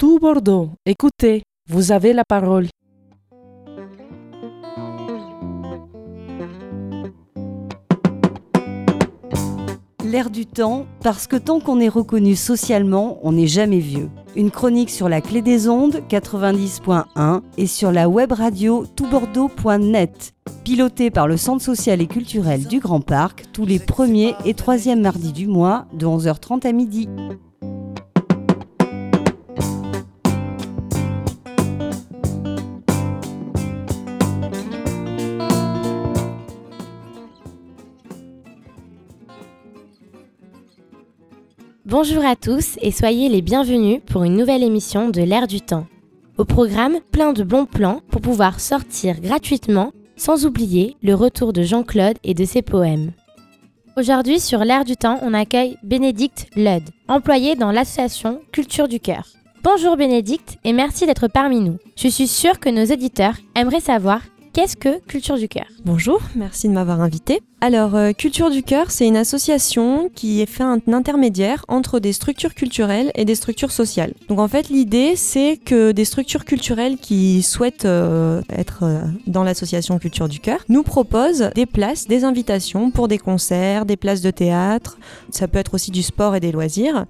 Tout Bordeaux, écoutez, vous avez la parole. L'air du temps, parce que tant qu'on est reconnu socialement, on n'est jamais vieux. Une chronique sur la clé des ondes 90.1 et sur la web radio toutbordeaux.net. Pilotée par le Centre social et culturel du Grand Parc tous les premiers et troisièmes mardis du mois de 11h30 à midi. Bonjour à tous et soyez les bienvenus pour une nouvelle émission de l'ère du temps. Au programme, plein de bons plans pour pouvoir sortir gratuitement, sans oublier le retour de Jean-Claude et de ses poèmes. Aujourd'hui, sur l'ère du temps, on accueille Bénédicte Ludd, employée dans l'association Culture du Cœur. Bonjour Bénédicte et merci d'être parmi nous. Je suis sûre que nos auditeurs aimeraient savoir Qu'est-ce que Culture du Cœur? Bonjour, merci de m'avoir invité. Alors, euh, Culture du Cœur, c'est une association qui est fait un intermédiaire entre des structures culturelles et des structures sociales. Donc en fait, l'idée, c'est que des structures culturelles qui souhaitent euh, être euh, dans l'association Culture du Cœur nous proposent des places, des invitations pour des concerts, des places de théâtre, ça peut être aussi du sport et des loisirs.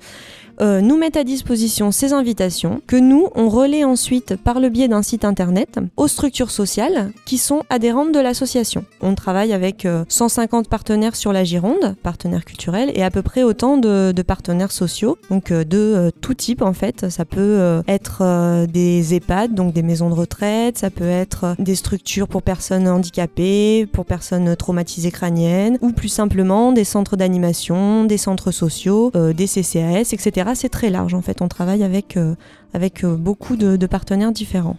Euh, nous mettent à disposition ces invitations que nous, on relaie ensuite par le biais d'un site internet aux structures sociales qui sont adhérentes de l'association. On travaille avec 150 euh, partenaires sur la Gironde, partenaires culturels, et à peu près autant de, partenaires sociaux, donc euh, de tout type en fait. Ça peut être des EHPAD, donc des maisons de retraite, ça peut être des structures pour personnes handicapées, pour personnes traumatisées crâniennes, ou plus simplement des centres d'animation, des centres sociaux, des CCAS, etc c'est très large en fait. On travaille avec, euh, avec euh, beaucoup de, partenaires différents.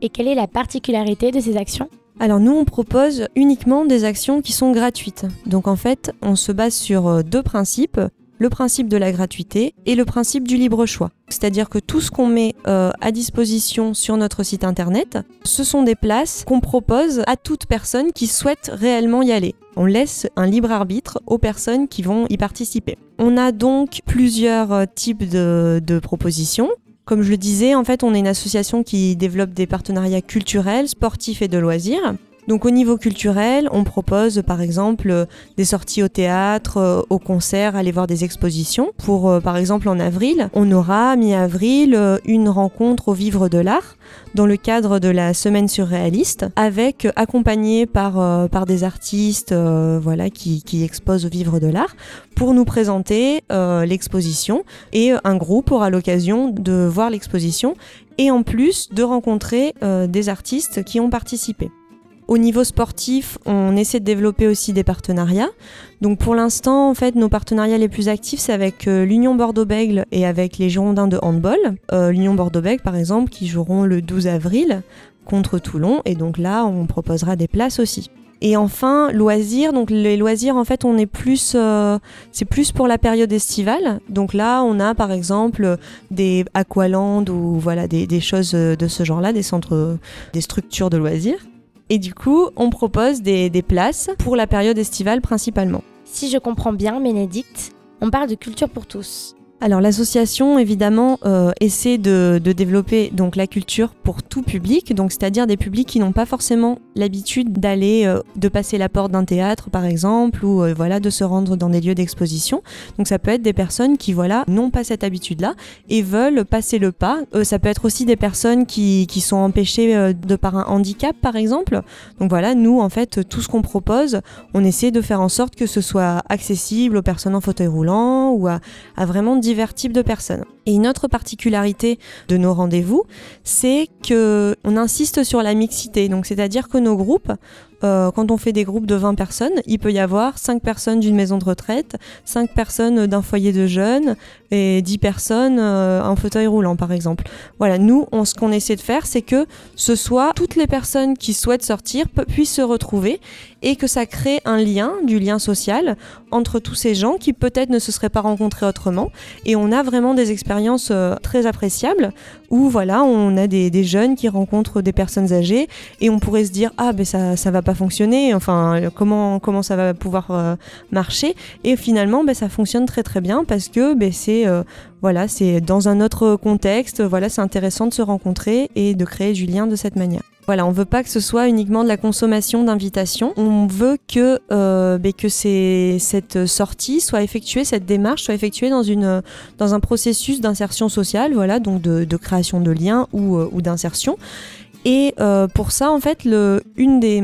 Et quelle est la particularité de ces actions? Alors nous, on propose uniquement des actions qui sont gratuites. Donc en fait, on se base sur euh, deux principes, le principe de la gratuité et le principe du libre choix. C'est-à-dire que tout ce qu'on met à disposition sur notre site internet, ce sont des places qu'on propose à toute personne qui souhaite réellement y aller. On laisse un libre arbitre aux personnes qui vont y participer. On a donc plusieurs euh, types de, propositions. Comme je le disais, en fait, on est une association qui développe des partenariats culturels, sportifs et de loisirs. Donc au niveau culturel, on propose par exemple des sorties au théâtre, euh, au concert, aller voir des expositions. Pour euh, par exemple en avril, on aura mi-avril euh, une rencontre au Vivre de l'Art dans le cadre de la semaine surréaliste avec accompagné par, par des artistes voilà qui, qui, exposent au Vivre de l'Art pour nous présenter l'exposition et un groupe aura l'occasion de voir l'exposition et en plus de rencontrer des artistes qui ont participé. Au niveau sportif, on essaie de développer aussi des partenariats. Donc pour l'instant, en fait, nos partenariats les plus actifs, c'est avec euh, l'Union Bordeaux-Bègles et avec les Girondins de handball. Euh, L'Union Bordeaux-Bègles, par exemple, qui joueront le 12 avril contre Toulon. Et donc là, on proposera des places aussi. Et enfin, loisirs. Donc les loisirs, en fait, on est plus, euh, c'est plus pour la période estivale. Donc là, on a par exemple des aqualands ou voilà des, des choses de ce genre-là, des centres, des structures de loisirs. Et du coup, on propose des, places pour la période estivale principalement. Si je comprends bien, Bénédicte, on parle de culture pour tous alors l'association évidemment euh, essaie de, développer donc la culture pour tout public, donc c'est-à-dire des publics qui n'ont pas forcément l'habitude d'aller euh, de passer la porte d'un théâtre par exemple ou euh, voilà de se rendre dans des lieux d'exposition. Donc ça peut être des personnes qui voilà n'ont pas cette habitude-là et veulent passer le pas. ça peut être aussi des personnes qui, qui sont empêchées de par un handicap par exemple. Donc voilà, nous en fait tout ce qu'on propose, on essaie de faire en sorte que ce soit accessible aux personnes en fauteuil roulant ou à vraiment divers types de personnes. Et une autre particularité de nos rendez-vous, c'est que on insiste sur la mixité. Donc c'est-à-dire que nos groupes euh, quand on fait des groupes de 20 personnes, il peut y avoir 5 personnes d'une maison de retraite, 5 personnes d'un foyer de jeunes et 10 personnes euh, en fauteuil roulant par exemple. Voilà, nous, ce qu'on essaie de faire, c'est que ce soit toutes les personnes qui souhaitent sortir puissent se retrouver et que ça crée un lien, du lien social entre tous ces gens qui peut-être ne se seraient pas rencontrés autrement. Et on a vraiment des expériences euh, très appréciable où voilà, on a des, des, jeunes qui rencontrent des personnes âgées et on pourrait se dire ah ben ça ça va pas fonctionner, enfin comment comment ça va pouvoir euh, marcher? Et finalement ben, ça fonctionne très très bien parce que ben, c'est euh, voilà, c'est dans un autre contexte, voilà, c'est intéressant de se rencontrer et de créer du lien de cette manière. Voilà, on veut pas que ce soit uniquement de la consommation d'invitations. On veut que, euh, ben, que cette sortie soit effectuée, cette démarche soit effectuée dans, une, dans un processus d'insertion sociale, voilà, donc de, création de liens ou, euh, ou d'insertion. Et euh, pour ça, en fait, une des,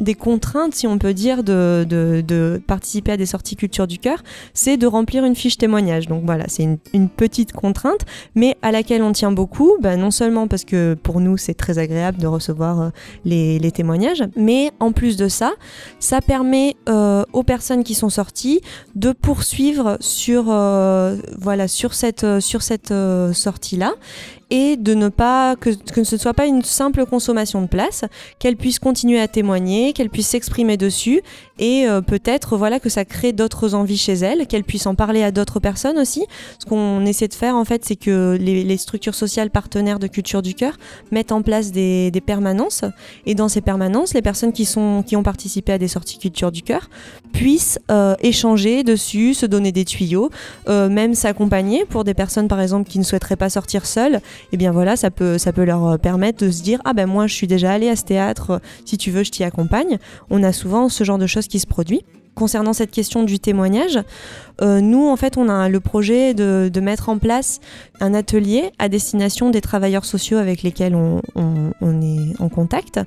des, contraintes, si on peut dire, de, participer à des sorties culture du cœur, c'est de remplir une fiche témoignage. Donc voilà, c'est une, petite contrainte, mais à laquelle on tient beaucoup, bah, non seulement parce que pour nous, c'est très agréable de recevoir euh, les, témoignages, mais en plus de ça, ça permet euh, aux personnes qui sont sorties de poursuivre sur, voilà, sur cette, sur cette sortie-là et de ne pas que, que ce ne soit pas une simple consommation de place, qu'elle puisse continuer à témoigner, qu'elle puisse s'exprimer dessus et euh, peut-être voilà que ça crée d'autres envies chez elle, qu'elle puisse en parler à d'autres personnes aussi. Ce qu'on essaie de faire en fait, c'est que les, les, structures sociales partenaires de Culture du Cœur mettent en place des, des, permanences et dans ces permanences, les personnes qui sont qui ont participé à des sorties Culture du Cœur puissent euh, échanger dessus, se donner des tuyaux, euh, même s'accompagner pour des personnes par exemple qui ne souhaiteraient pas sortir seules. Et eh bien voilà, ça peut ça peut leur permettre de se dire ah ben moi je suis déjà allée à ce théâtre, si tu veux je t'y accompagne. On a souvent ce genre de choses qui se produit. Concernant cette question du témoignage, euh, nous, en fait, on a le projet de, mettre en place un atelier à destination des travailleurs sociaux avec lesquels on est en contact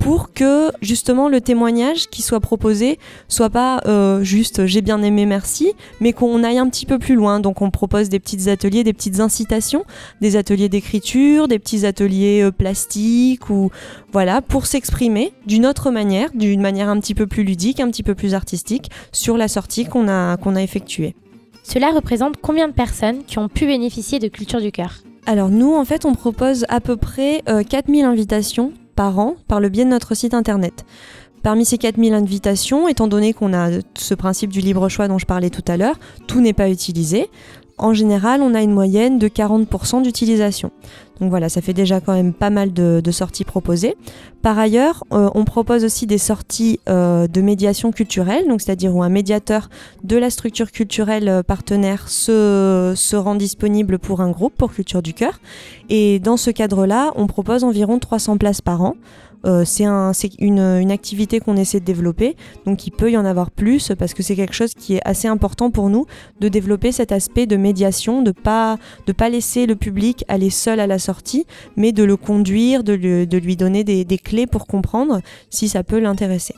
pour que justement le témoignage qui soit proposé soit pas euh, juste j'ai bien aimé merci, mais qu'on aille un petit peu plus loin. Donc on propose des petits ateliers, des petites incitations, des ateliers d'écriture, des petits ateliers euh, plastiques ou voilà pour s'exprimer d'une autre manière, d'une manière un petit peu plus ludique, un petit peu plus artistique sur la sortie qu'on a qu'on a effectuée. Cela représente combien de personnes qui ont pu bénéficier de Culture du Cœur? Alors nous, en fait, on propose à peu près euh, 4000 invitations par an par le biais de notre site internet. Parmi ces 4000 invitations, étant donné qu'on a ce principe du libre choix dont je parlais tout à l'heure, tout n'est pas utilisé. En général, on a une moyenne de 40% d'utilisation. Donc voilà, ça fait déjà quand même pas mal de, de sorties proposées. Par ailleurs, euh, on propose aussi des sorties euh, de médiation culturelle, donc c'est-à-dire où un médiateur de la structure culturelle partenaire se, se rend disponible pour un groupe, pour Culture du Cœur. Et dans ce cadre-là, on propose environ 300 places par an. Euh, c'est un, une, activité qu'on essaie de développer, donc il peut y en avoir plus parce que c'est quelque chose qui est assez important pour nous de développer cet aspect de médiation, de pas pas laisser le public aller seul à la sortie, mais de le conduire, de lui donner des, des clés pour comprendre si ça peut l'intéresser.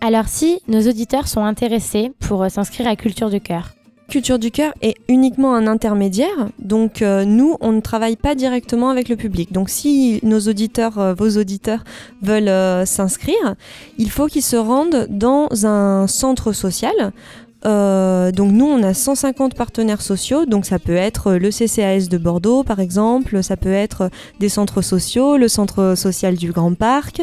Alors si nos auditeurs sont intéressés pour s'inscrire à Culture du Cœur, Culture du cœur est uniquement un intermédiaire, donc euh, nous, on ne travaille pas directement avec le public. Donc si nos auditeurs, euh, vos auditeurs veulent euh, s'inscrire, il faut qu'ils se rendent dans un centre social. Euh, donc nous, on a 150 partenaires sociaux, donc ça peut être le CCAS de Bordeaux par exemple, ça peut être des centres sociaux, le centre social du Grand Parc,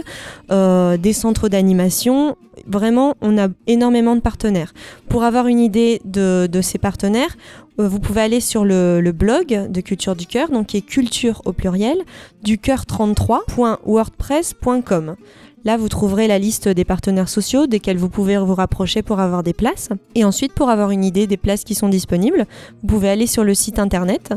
euh, des centres d'animation. Vraiment, on a énormément de partenaires. Pour avoir une idée de, de ces partenaires, euh, vous pouvez aller sur le, le, blog de Culture du Cœur, donc qui est culture au pluriel, du cœur 33.wordpress.com. Là, vous trouverez la liste des partenaires sociaux desquels vous pouvez vous rapprocher pour avoir des places. Et ensuite, pour avoir une idée des places qui sont disponibles, vous pouvez aller sur le site internet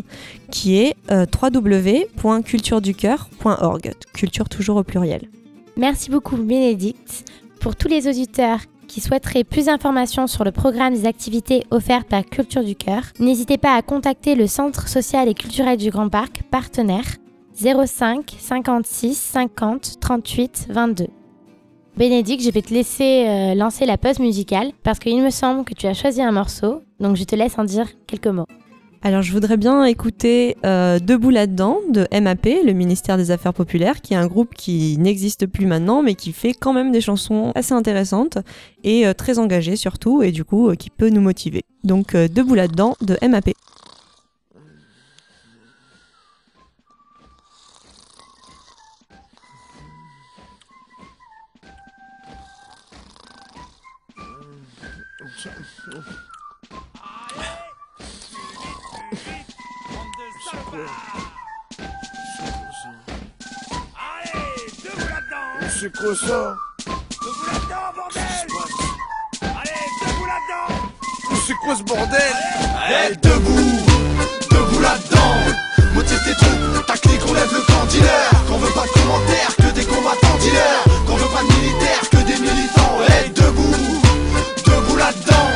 qui est euh, www.cultureducoeur.org. Culture toujours au pluriel. Merci beaucoup, Bénédicte. Pour tous les auditeurs qui souhaiteraient plus d'informations sur le programme des activités offertes par Culture du Cœur, n'hésitez pas à contacter le Centre social et culturel du Grand Parc, partenaire 05 56 50 38 22. Bénédicte, je vais te laisser euh, lancer la pause musicale parce qu'il me semble que tu as choisi un morceau, donc je te laisse en dire quelques mots. Alors je voudrais bien écouter euh, Debout là-dedans de MAP, le ministère des Affaires populaires, qui est un groupe qui n'existe plus maintenant mais qui fait quand même des chansons assez intéressantes et euh, très engagées surtout et du coup qui peut nous motiver. Donc Debout là-dedans de MAP. C'est quoi ça Debout là-dedans, bordel Allez, debout là-dedans C'est quoi ce bordel Eh, debout, debout là-dedans. Motive tes troupes, ta clique, on lève le camp dealer. Qu'on veut pas de commentaires, que des combattants dealers. Qu'on veut pas de militaires, que des militants. Eh, debout, debout là-dedans.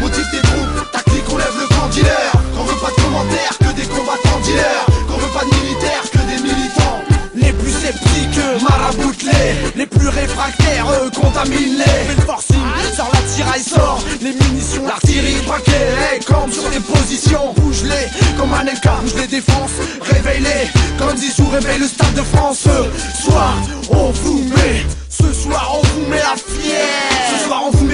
Motive tes troupes, ta clique, on lève le camp dealer. Qu'on veut pas de commentaires, que des combattants dealers. Qu'on veut pas de militaires, que des militants. Les plus sceptiques, maraboutent-les Les plus réfractaires, eux, contaminent-les Fais le forcing, sors la tiraille, sort Les munitions, l'artillerie, braquée hey, sur des positions, bouge-les Comme un LK, bouge les défenses Réveille-les, comme Zizou réveille le stade de France Ce soir, on vous met Ce soir, on vous met la fière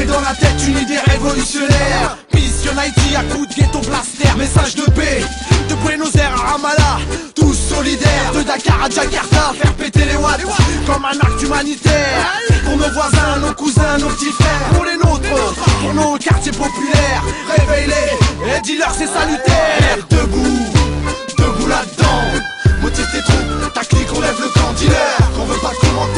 Dans la tête une idée révolutionnaire. Mission Haïti à coup de ghetto blaster Message de paix, de Buenos Aires à Ramallah. Tous solidaires, de Dakar à Jakarta Faire péter les watts, comme un acte humanitaire Pour nos voisins, nos cousins, nos petits frères. Pour les nôtres, pour nos quartiers populaires. Réveille-les, et dis-leur c'est salutaire. Debout, debout là-dedans. Motive tes troupes, ta clique, on lève le camp dealer Qu'on veut pas de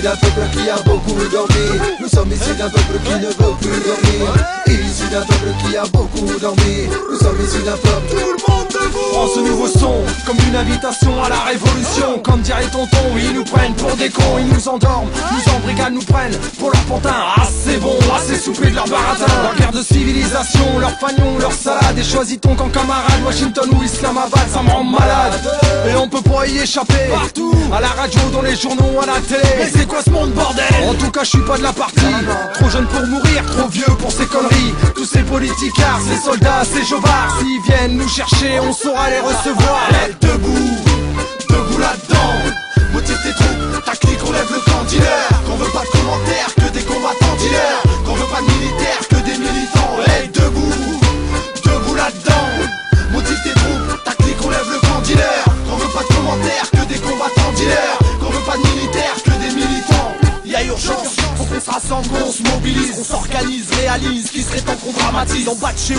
Issu d'un peuple qui a beaucoup dormi. Nous sommes issus d'un peuple qui ne veut plus dormir. Issu d'un peuple qui a beaucoup dormi. Nous sommes issus d'un peuple. Tout le monde Prends ce nouveau son comme une invitation à la révolution. Comme dirait tonton, ils nous prennent pour des cons Ils nous endorment, nous embrigadent, nous prennent pour leur pantin Ah c'est bon, assez soupé de leur baratin. Leur guerre de civilisation, leur fagnon, leur salade. Et choisis ton camp camarade, Washington ou Islamabad Ça me rend malade. Et on peut pas y échapper. Partout, à la radio, dans les journaux, à la télé. Mais c'est quoi ce monde bordel? En tout cas je suis pas de la partie. Trop jeune pour mourir, trop vieux pour ces conneries. Tous ces politicards, ces soldats, ces jovards S'ils viennent nous chercher, on saura les recevoir. Eh, debout, debout là-dedans. Motive tes troupes, ta clique, on lève le camp dealer Qu'on veut pas de commentaires, que des combattants. Dealers En bas de chez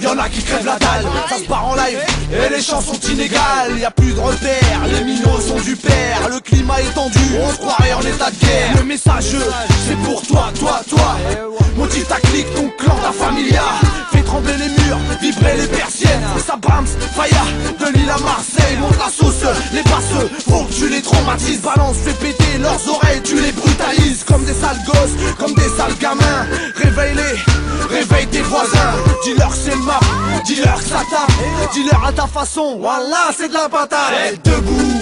y'en a qui crèvent la dalle, ça se part en live, et les chances sont inégales, y a plus de repères, les minots sont du père, le climat est tendu, on se croirait en état de guerre, le message c'est pour toi, toi, toi, motive ta clique, ton clan, ta familia, trembler les murs, vibrer les persiennes, ça bams, faya, de l'île à Marseille, monte la sauce, les passeux, faut que tu les traumatises, balance, fais péter leurs oreilles, tu les brutalises, comme des sales gosses, comme des sales gamins, réveille-les, réveille tes voisins, dis-leur c'est le dis-leur ça tape, dis-leur à ta façon, voilà c'est de la Eh, debout,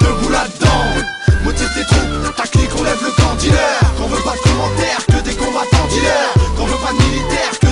debout là-dedans, motive tes troupes, ta clique, on lève le camp. Dealer, qu'on veut pas de commentaires, que des combattants. Dealers, qu'on veut pas de militaires,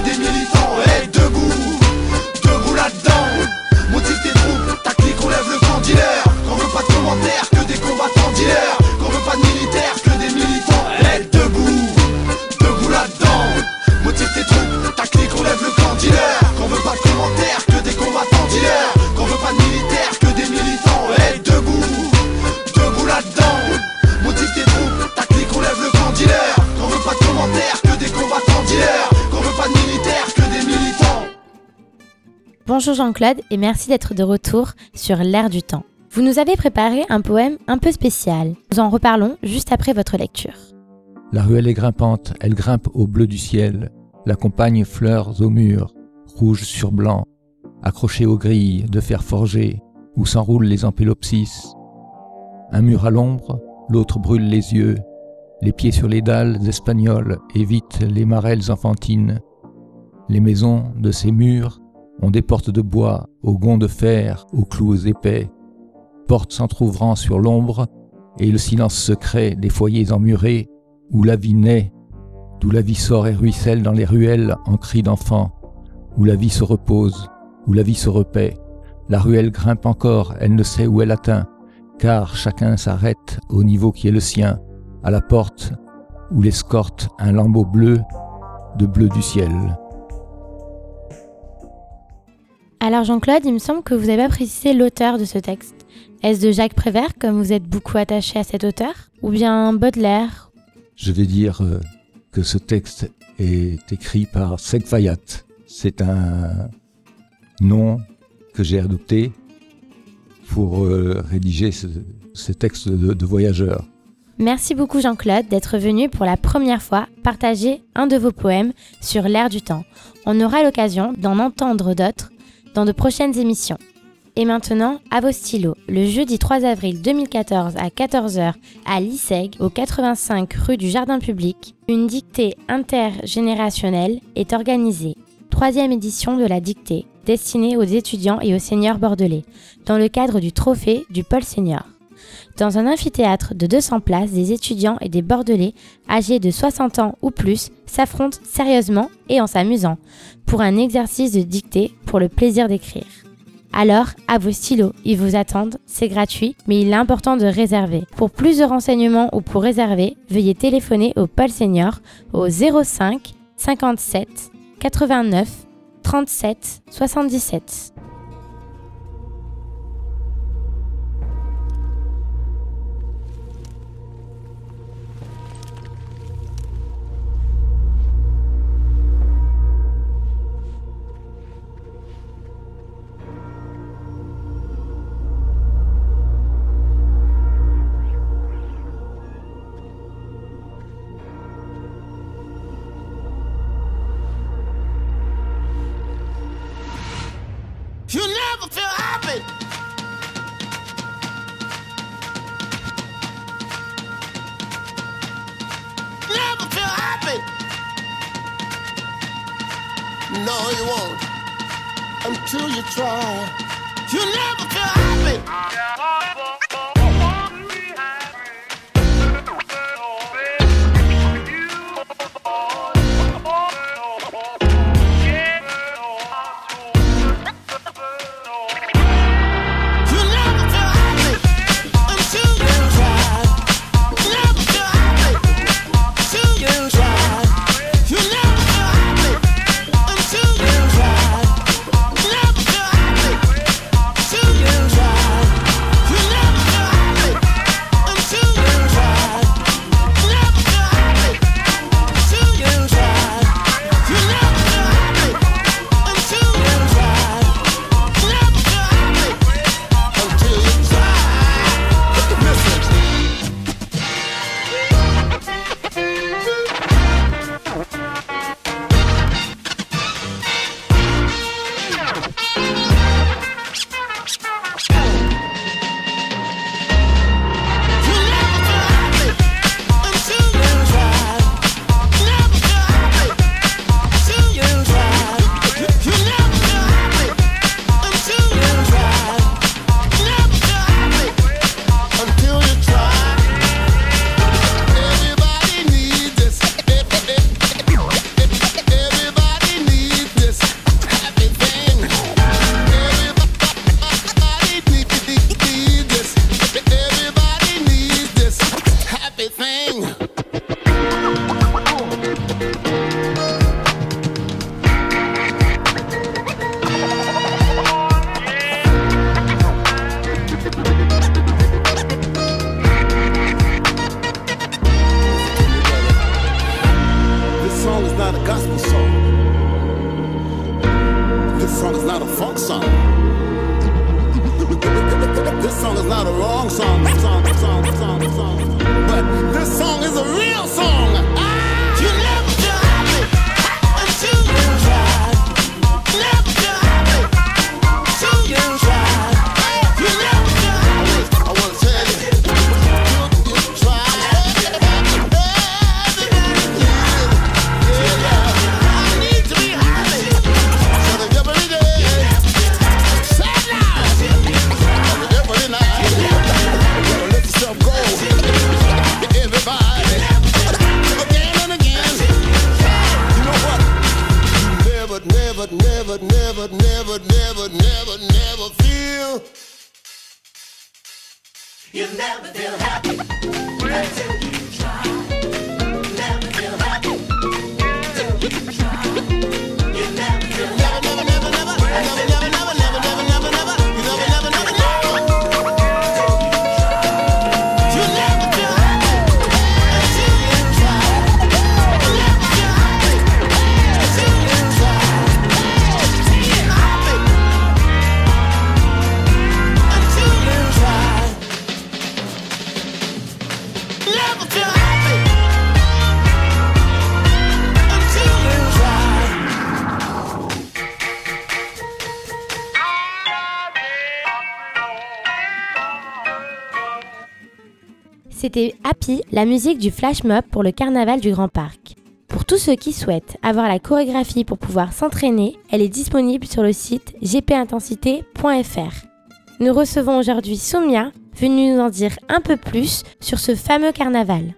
Bonjour Jean-Claude et merci d'être de retour sur l'air du temps. Vous nous avez préparé un poème un peu spécial. Nous en reparlons juste après votre lecture. La ruelle est grimpante, elle grimpe au bleu du ciel. La compagne fleurs au mur, rouge sur blanc, accrochée aux grilles de fer forgé, où s'enroulent les ampélopsis. Un mur à l'ombre, l'autre brûle les yeux. Les pieds sur les dalles espagnoles évitent les marelles enfantines. Les maisons de ces murs ont des portes de bois, aux gonds de fer, aux clous épais. Portes s'entr'ouvrant sur l'ombre, et le silence secret des foyers emmurés, où la vie naît, d'où la vie sort et ruisselle dans les ruelles en cris d'enfants, où la vie se repose, où la vie se repaît. La ruelle grimpe encore, elle ne sait où elle atteint, car chacun s'arrête au niveau qui est le sien, à la porte où l'escorte un lambeau bleu de bleu du ciel. Alors Jean-Claude, il me semble que vous avez précisé l'auteur de ce texte. Est-ce de Jacques Prévert, comme vous êtes beaucoup attaché à cet auteur Ou bien Baudelaire? Je vais dire euh, que ce texte est écrit par Sek Fayat. C'est un nom que j'ai adopté pour euh, rédiger ce, ce texte de, de voyageur. Merci beaucoup Jean-Claude d'être venu pour la première fois partager un de vos poèmes sur l'air du temps. On aura l'occasion d'en entendre d'autres dans de prochaines émissions. Et maintenant, à vos stylos, le jeudi 3 avril 2014 à 14h à l'ISEG, au 85 rue du Jardin Public, une dictée intergénérationnelle est organisée. Troisième édition de la dictée, destinée aux étudiants et aux seniors bordelais, dans le cadre du trophée du Pôle Senior. Dans un amphithéâtre de 200 places, des étudiants et des bordelais âgés de 60 ans ou plus s'affrontent sérieusement et en s'amusant pour un exercice de dictée pour le plaisir d'écrire. Alors, à vos stylos, ils vous attendent, c'est gratuit, mais il est important de réserver. Pour plus de renseignements ou pour réserver, veuillez téléphoner au Pôle Senior au 05 57 89 37 77. C'était Happy, la musique du flash mob pour le carnaval du Grand Parc. Pour tous ceux qui souhaitent avoir la chorégraphie pour pouvoir s'entraîner, elle est disponible sur le site gpintensité.fr. Nous recevons aujourd'hui Soumia, venue nous en dire un peu plus sur ce fameux carnaval.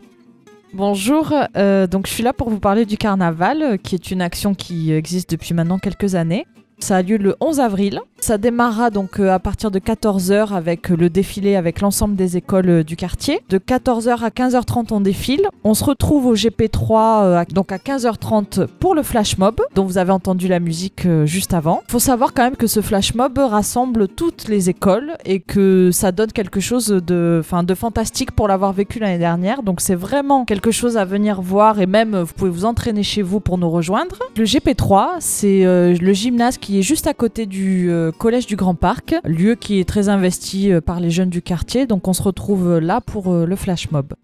Bonjour, euh, donc je suis là pour vous parler du carnaval, euh, qui est une action qui existe depuis maintenant quelques années. Ça a lieu le 11 avril. Ça démarrera donc euh, à partir de 14h avec euh, le défilé avec l'ensemble des écoles euh, du quartier. De 14h à 15h30 on défile. On se retrouve au GP3 euh, à- donc à 15h30 pour le flash mob dont vous avez entendu la musique juste avant. Faut savoir quand même que ce flash mob rassemble toutes les écoles et que ça donne quelque chose de de fantastique pour l'avoir vécu l'année dernière. Donc c'est vraiment quelque chose à venir voir et même vous pouvez vous entraîner chez vous pour nous rejoindre. Le GP3, c'est le gymnase qui est juste à côté du euh, collège du Grand Parc, lieu qui est très investi euh, par les jeunes du quartier. Donc on se retrouve euh, là pour le flash mob.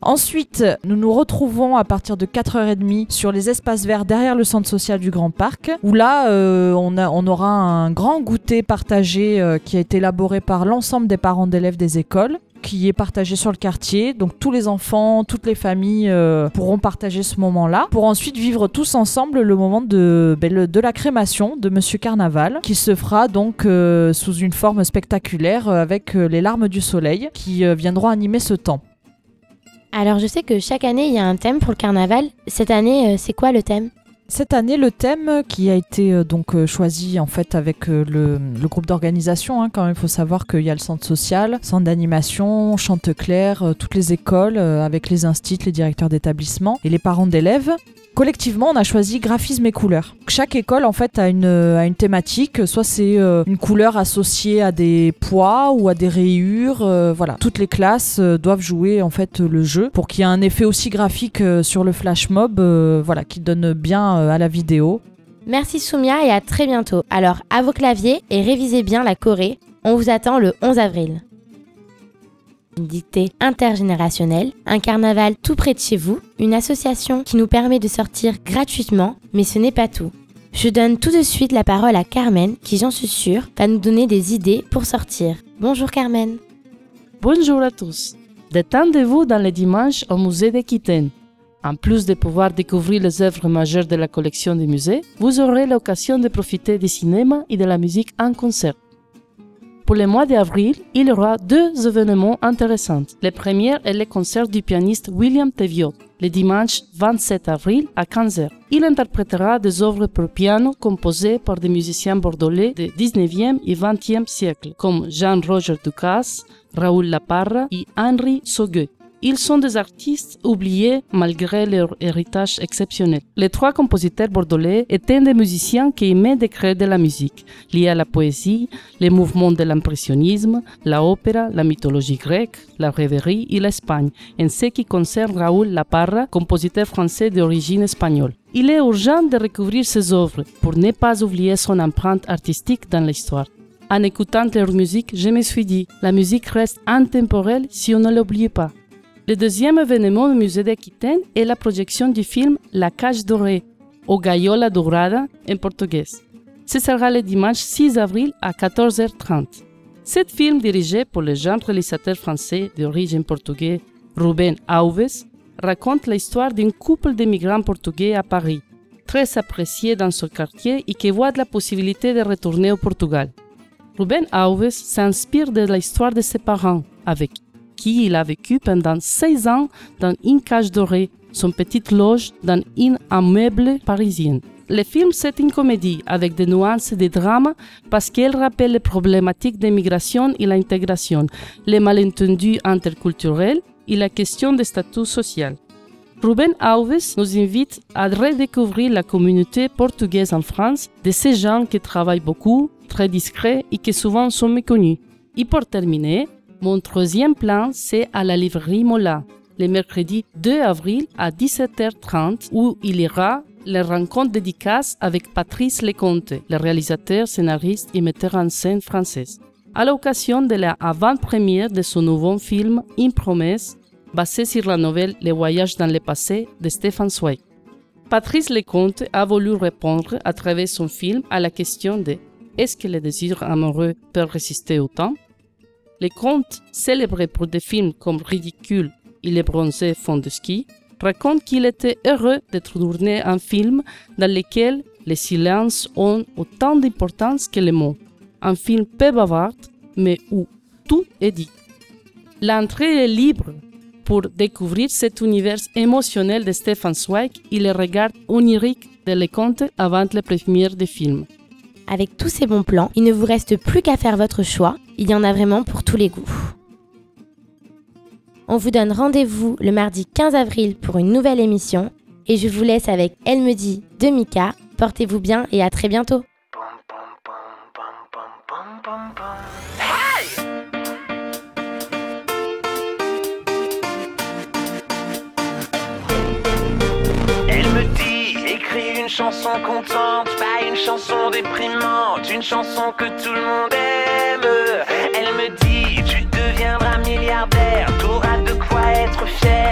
Ensuite, nous nous retrouvons à partir de 4h30 sur les espaces verts derrière le centre social du Grand Parc, où là, on, aura un grand goûter partagé qui a été élaboré par l'ensemble des parents d'élèves des écoles qui est partagé sur le quartier. Donc tous les enfants, toutes les familles euh, pourront partager ce moment-là pour ensuite vivre tous ensemble le moment de, ben, la crémation de Monsieur Carnaval qui se fera donc euh, sous une forme spectaculaire euh, avec les larmes du soleil qui viendront animer ce temps. Alors je sais que chaque année il y a un thème pour le carnaval. Cette année, c'est quoi le thème? Cette année, le thème qui a été euh, donc euh, choisi en fait avec euh, le, groupe d'organisation, hein, quand même, il faut savoir qu'il y a le centre social, centre d'animation, Chanteclair, toutes les écoles avec les instituts, les directeurs d'établissement et les parents d'élèves. Collectivement, on a choisi graphisme et couleurs. Chaque école, en fait, a une, thématique. Soit c'est une couleur associée à des poids ou à des rayures. voilà. Toutes les classes doivent jouer, en fait, le jeu pour qu'il y ait un effet aussi graphique sur le flash mob, voilà, qui donne bien euh, à la vidéo. Merci Soumia et à très bientôt. Alors à vos claviers et révisez bien la Corée. On vous attend le 11 avril. Une dictée intergénérationnelle, un carnaval tout près de chez vous, une association qui nous permet de sortir gratuitement, mais ce n'est pas tout. Je donne tout de suite la parole à Carmen qui, j'en suis sûre, va nous donner des idées pour sortir. Bonjour Carmen. Bonjour à tous. Détendez-vous dans les dimanches au musée d'Aquitaine. En plus de pouvoir découvrir les œuvres majeures de la collection du musée, vous aurez l'occasion de profiter du cinéma et de la musique en concert. Pour le mois d'avril, il y aura deux événements intéressants. Le premier est le concert du pianiste William Teviot, le dimanche 27 avril à 15h. Il interprétera des œuvres pour piano composées par des musiciens bordelais du 19e et 20e siècle, comme Jean-Roger Ducasse, Raoul Laparra et Henri Sauguet. Ils sont des artistes oubliés malgré leur héritage exceptionnel. Les trois compositeurs bordelais étaient des musiciens qui aimaient de créer de la musique, liée à la poésie, les mouvements de l'impressionnisme, la opéra, la mythologie grecque, la rêverie et l'Espagne, en ce qui concerne Raoul Laparra, compositeur français d'origine espagnole. Il est urgent de recouvrir ses œuvres pour ne pas oublier son empreinte artistique dans l'histoire. En écoutant leur musique, je me suis dit, la musique reste intemporelle si on ne l'oublie pas. Le deuxième événement du musée d'Aquitaine est la projection du film La Cage Dorée, ou Gaiola Dourada en portugais. Ce sera le dimanche 6 avril à 14h30. Cet film, dirigé par le jeune réalisateur français d'origine portugaise Ruben Alves, raconte l'histoire d'un couple de migrants portugais à Paris, très apprécié dans ce quartier et qui voit la possibilité de retourner au Portugal. Ruben Alves s'inspire de l'histoire de ses parents, avec qui il a vécu pendant 16 ans dans une cage dorée, son petite loge dans une immeuble parisien. Le film, c'est une comédie avec des nuances de drame parce qu'elle rappelle les problématiques d'immigration et l'intégration, les malentendus interculturels et la question du statut social. Ruben Alves nous invite à redécouvrir la communauté portugaise en France de ces gens qui travaillent beaucoup, très discrets et qui souvent sont méconnus. Et pour terminer, mon troisième plan, c'est à la librairie Mola, le mercredi 2 avril à 17h30, où il aura les rencontres dédicaces avec Patrice Lecomte, le réalisateur, scénariste et metteur en scène français, à l'occasion de la avant-première de son nouveau film Une promesse, basé sur la nouvelle Les voyages dans le passé de Stéphane Zweig. Patrice Lecomte a voulu répondre à travers son film à la question de est-ce que le désir amoureux peut résister au temps? Les contes, célébrés pour des films comme Ridicule et Les bronzés font de ski, racontent qu'il était heureux d'être tourné un film dans lequel les silences ont autant d'importance que les mots. Un film peu bavard, mais où tout est dit. L'entrée est libre pour découvrir cet univers émotionnel de Stefan Zweig et le regard onirique de les contes avant la première des films avec tous ces bons plans, il ne vous reste plus qu'à faire votre choix. Il y en a vraiment pour tous les goûts. On vous donne rendez-vous le mardi 15 avril pour une nouvelle émission. Et je vous laisse avec Elle me dit de Mika. Portez-vous bien et à très bientôt. une chanson contente, pas une chanson déprimante, une chanson que tout le monde aime. Elle me dit, tu deviendras milliardaire, t'auras de quoi être fier.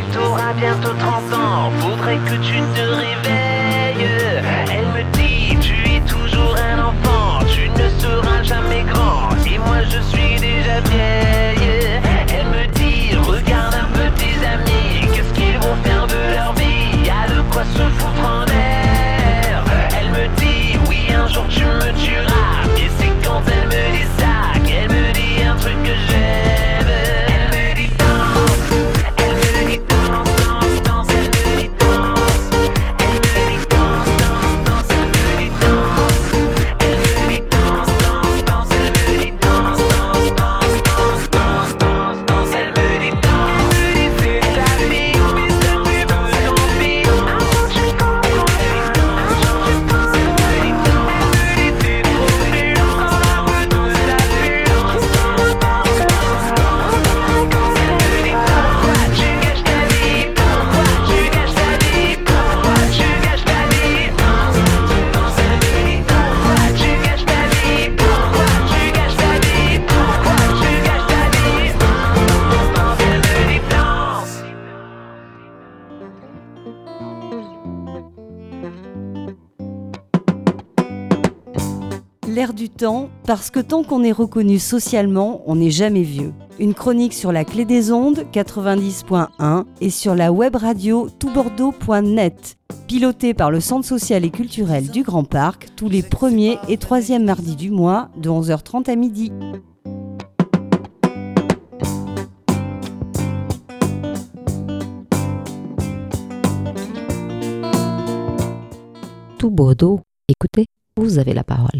Victor a bientôt 30 ans, faudrait que tu te réveilles. parce que tant qu'on est reconnu socialement, on n'est jamais vieux. Une chronique sur la clé des ondes 90.1 et sur la web radio toutbordeaux.net, pilotée par le Centre social et culturel du Grand Parc tous les premiers et troisièmes mardis du mois de 11h30 à midi. Tout Bordeaux, écoutez, vous avez la parole.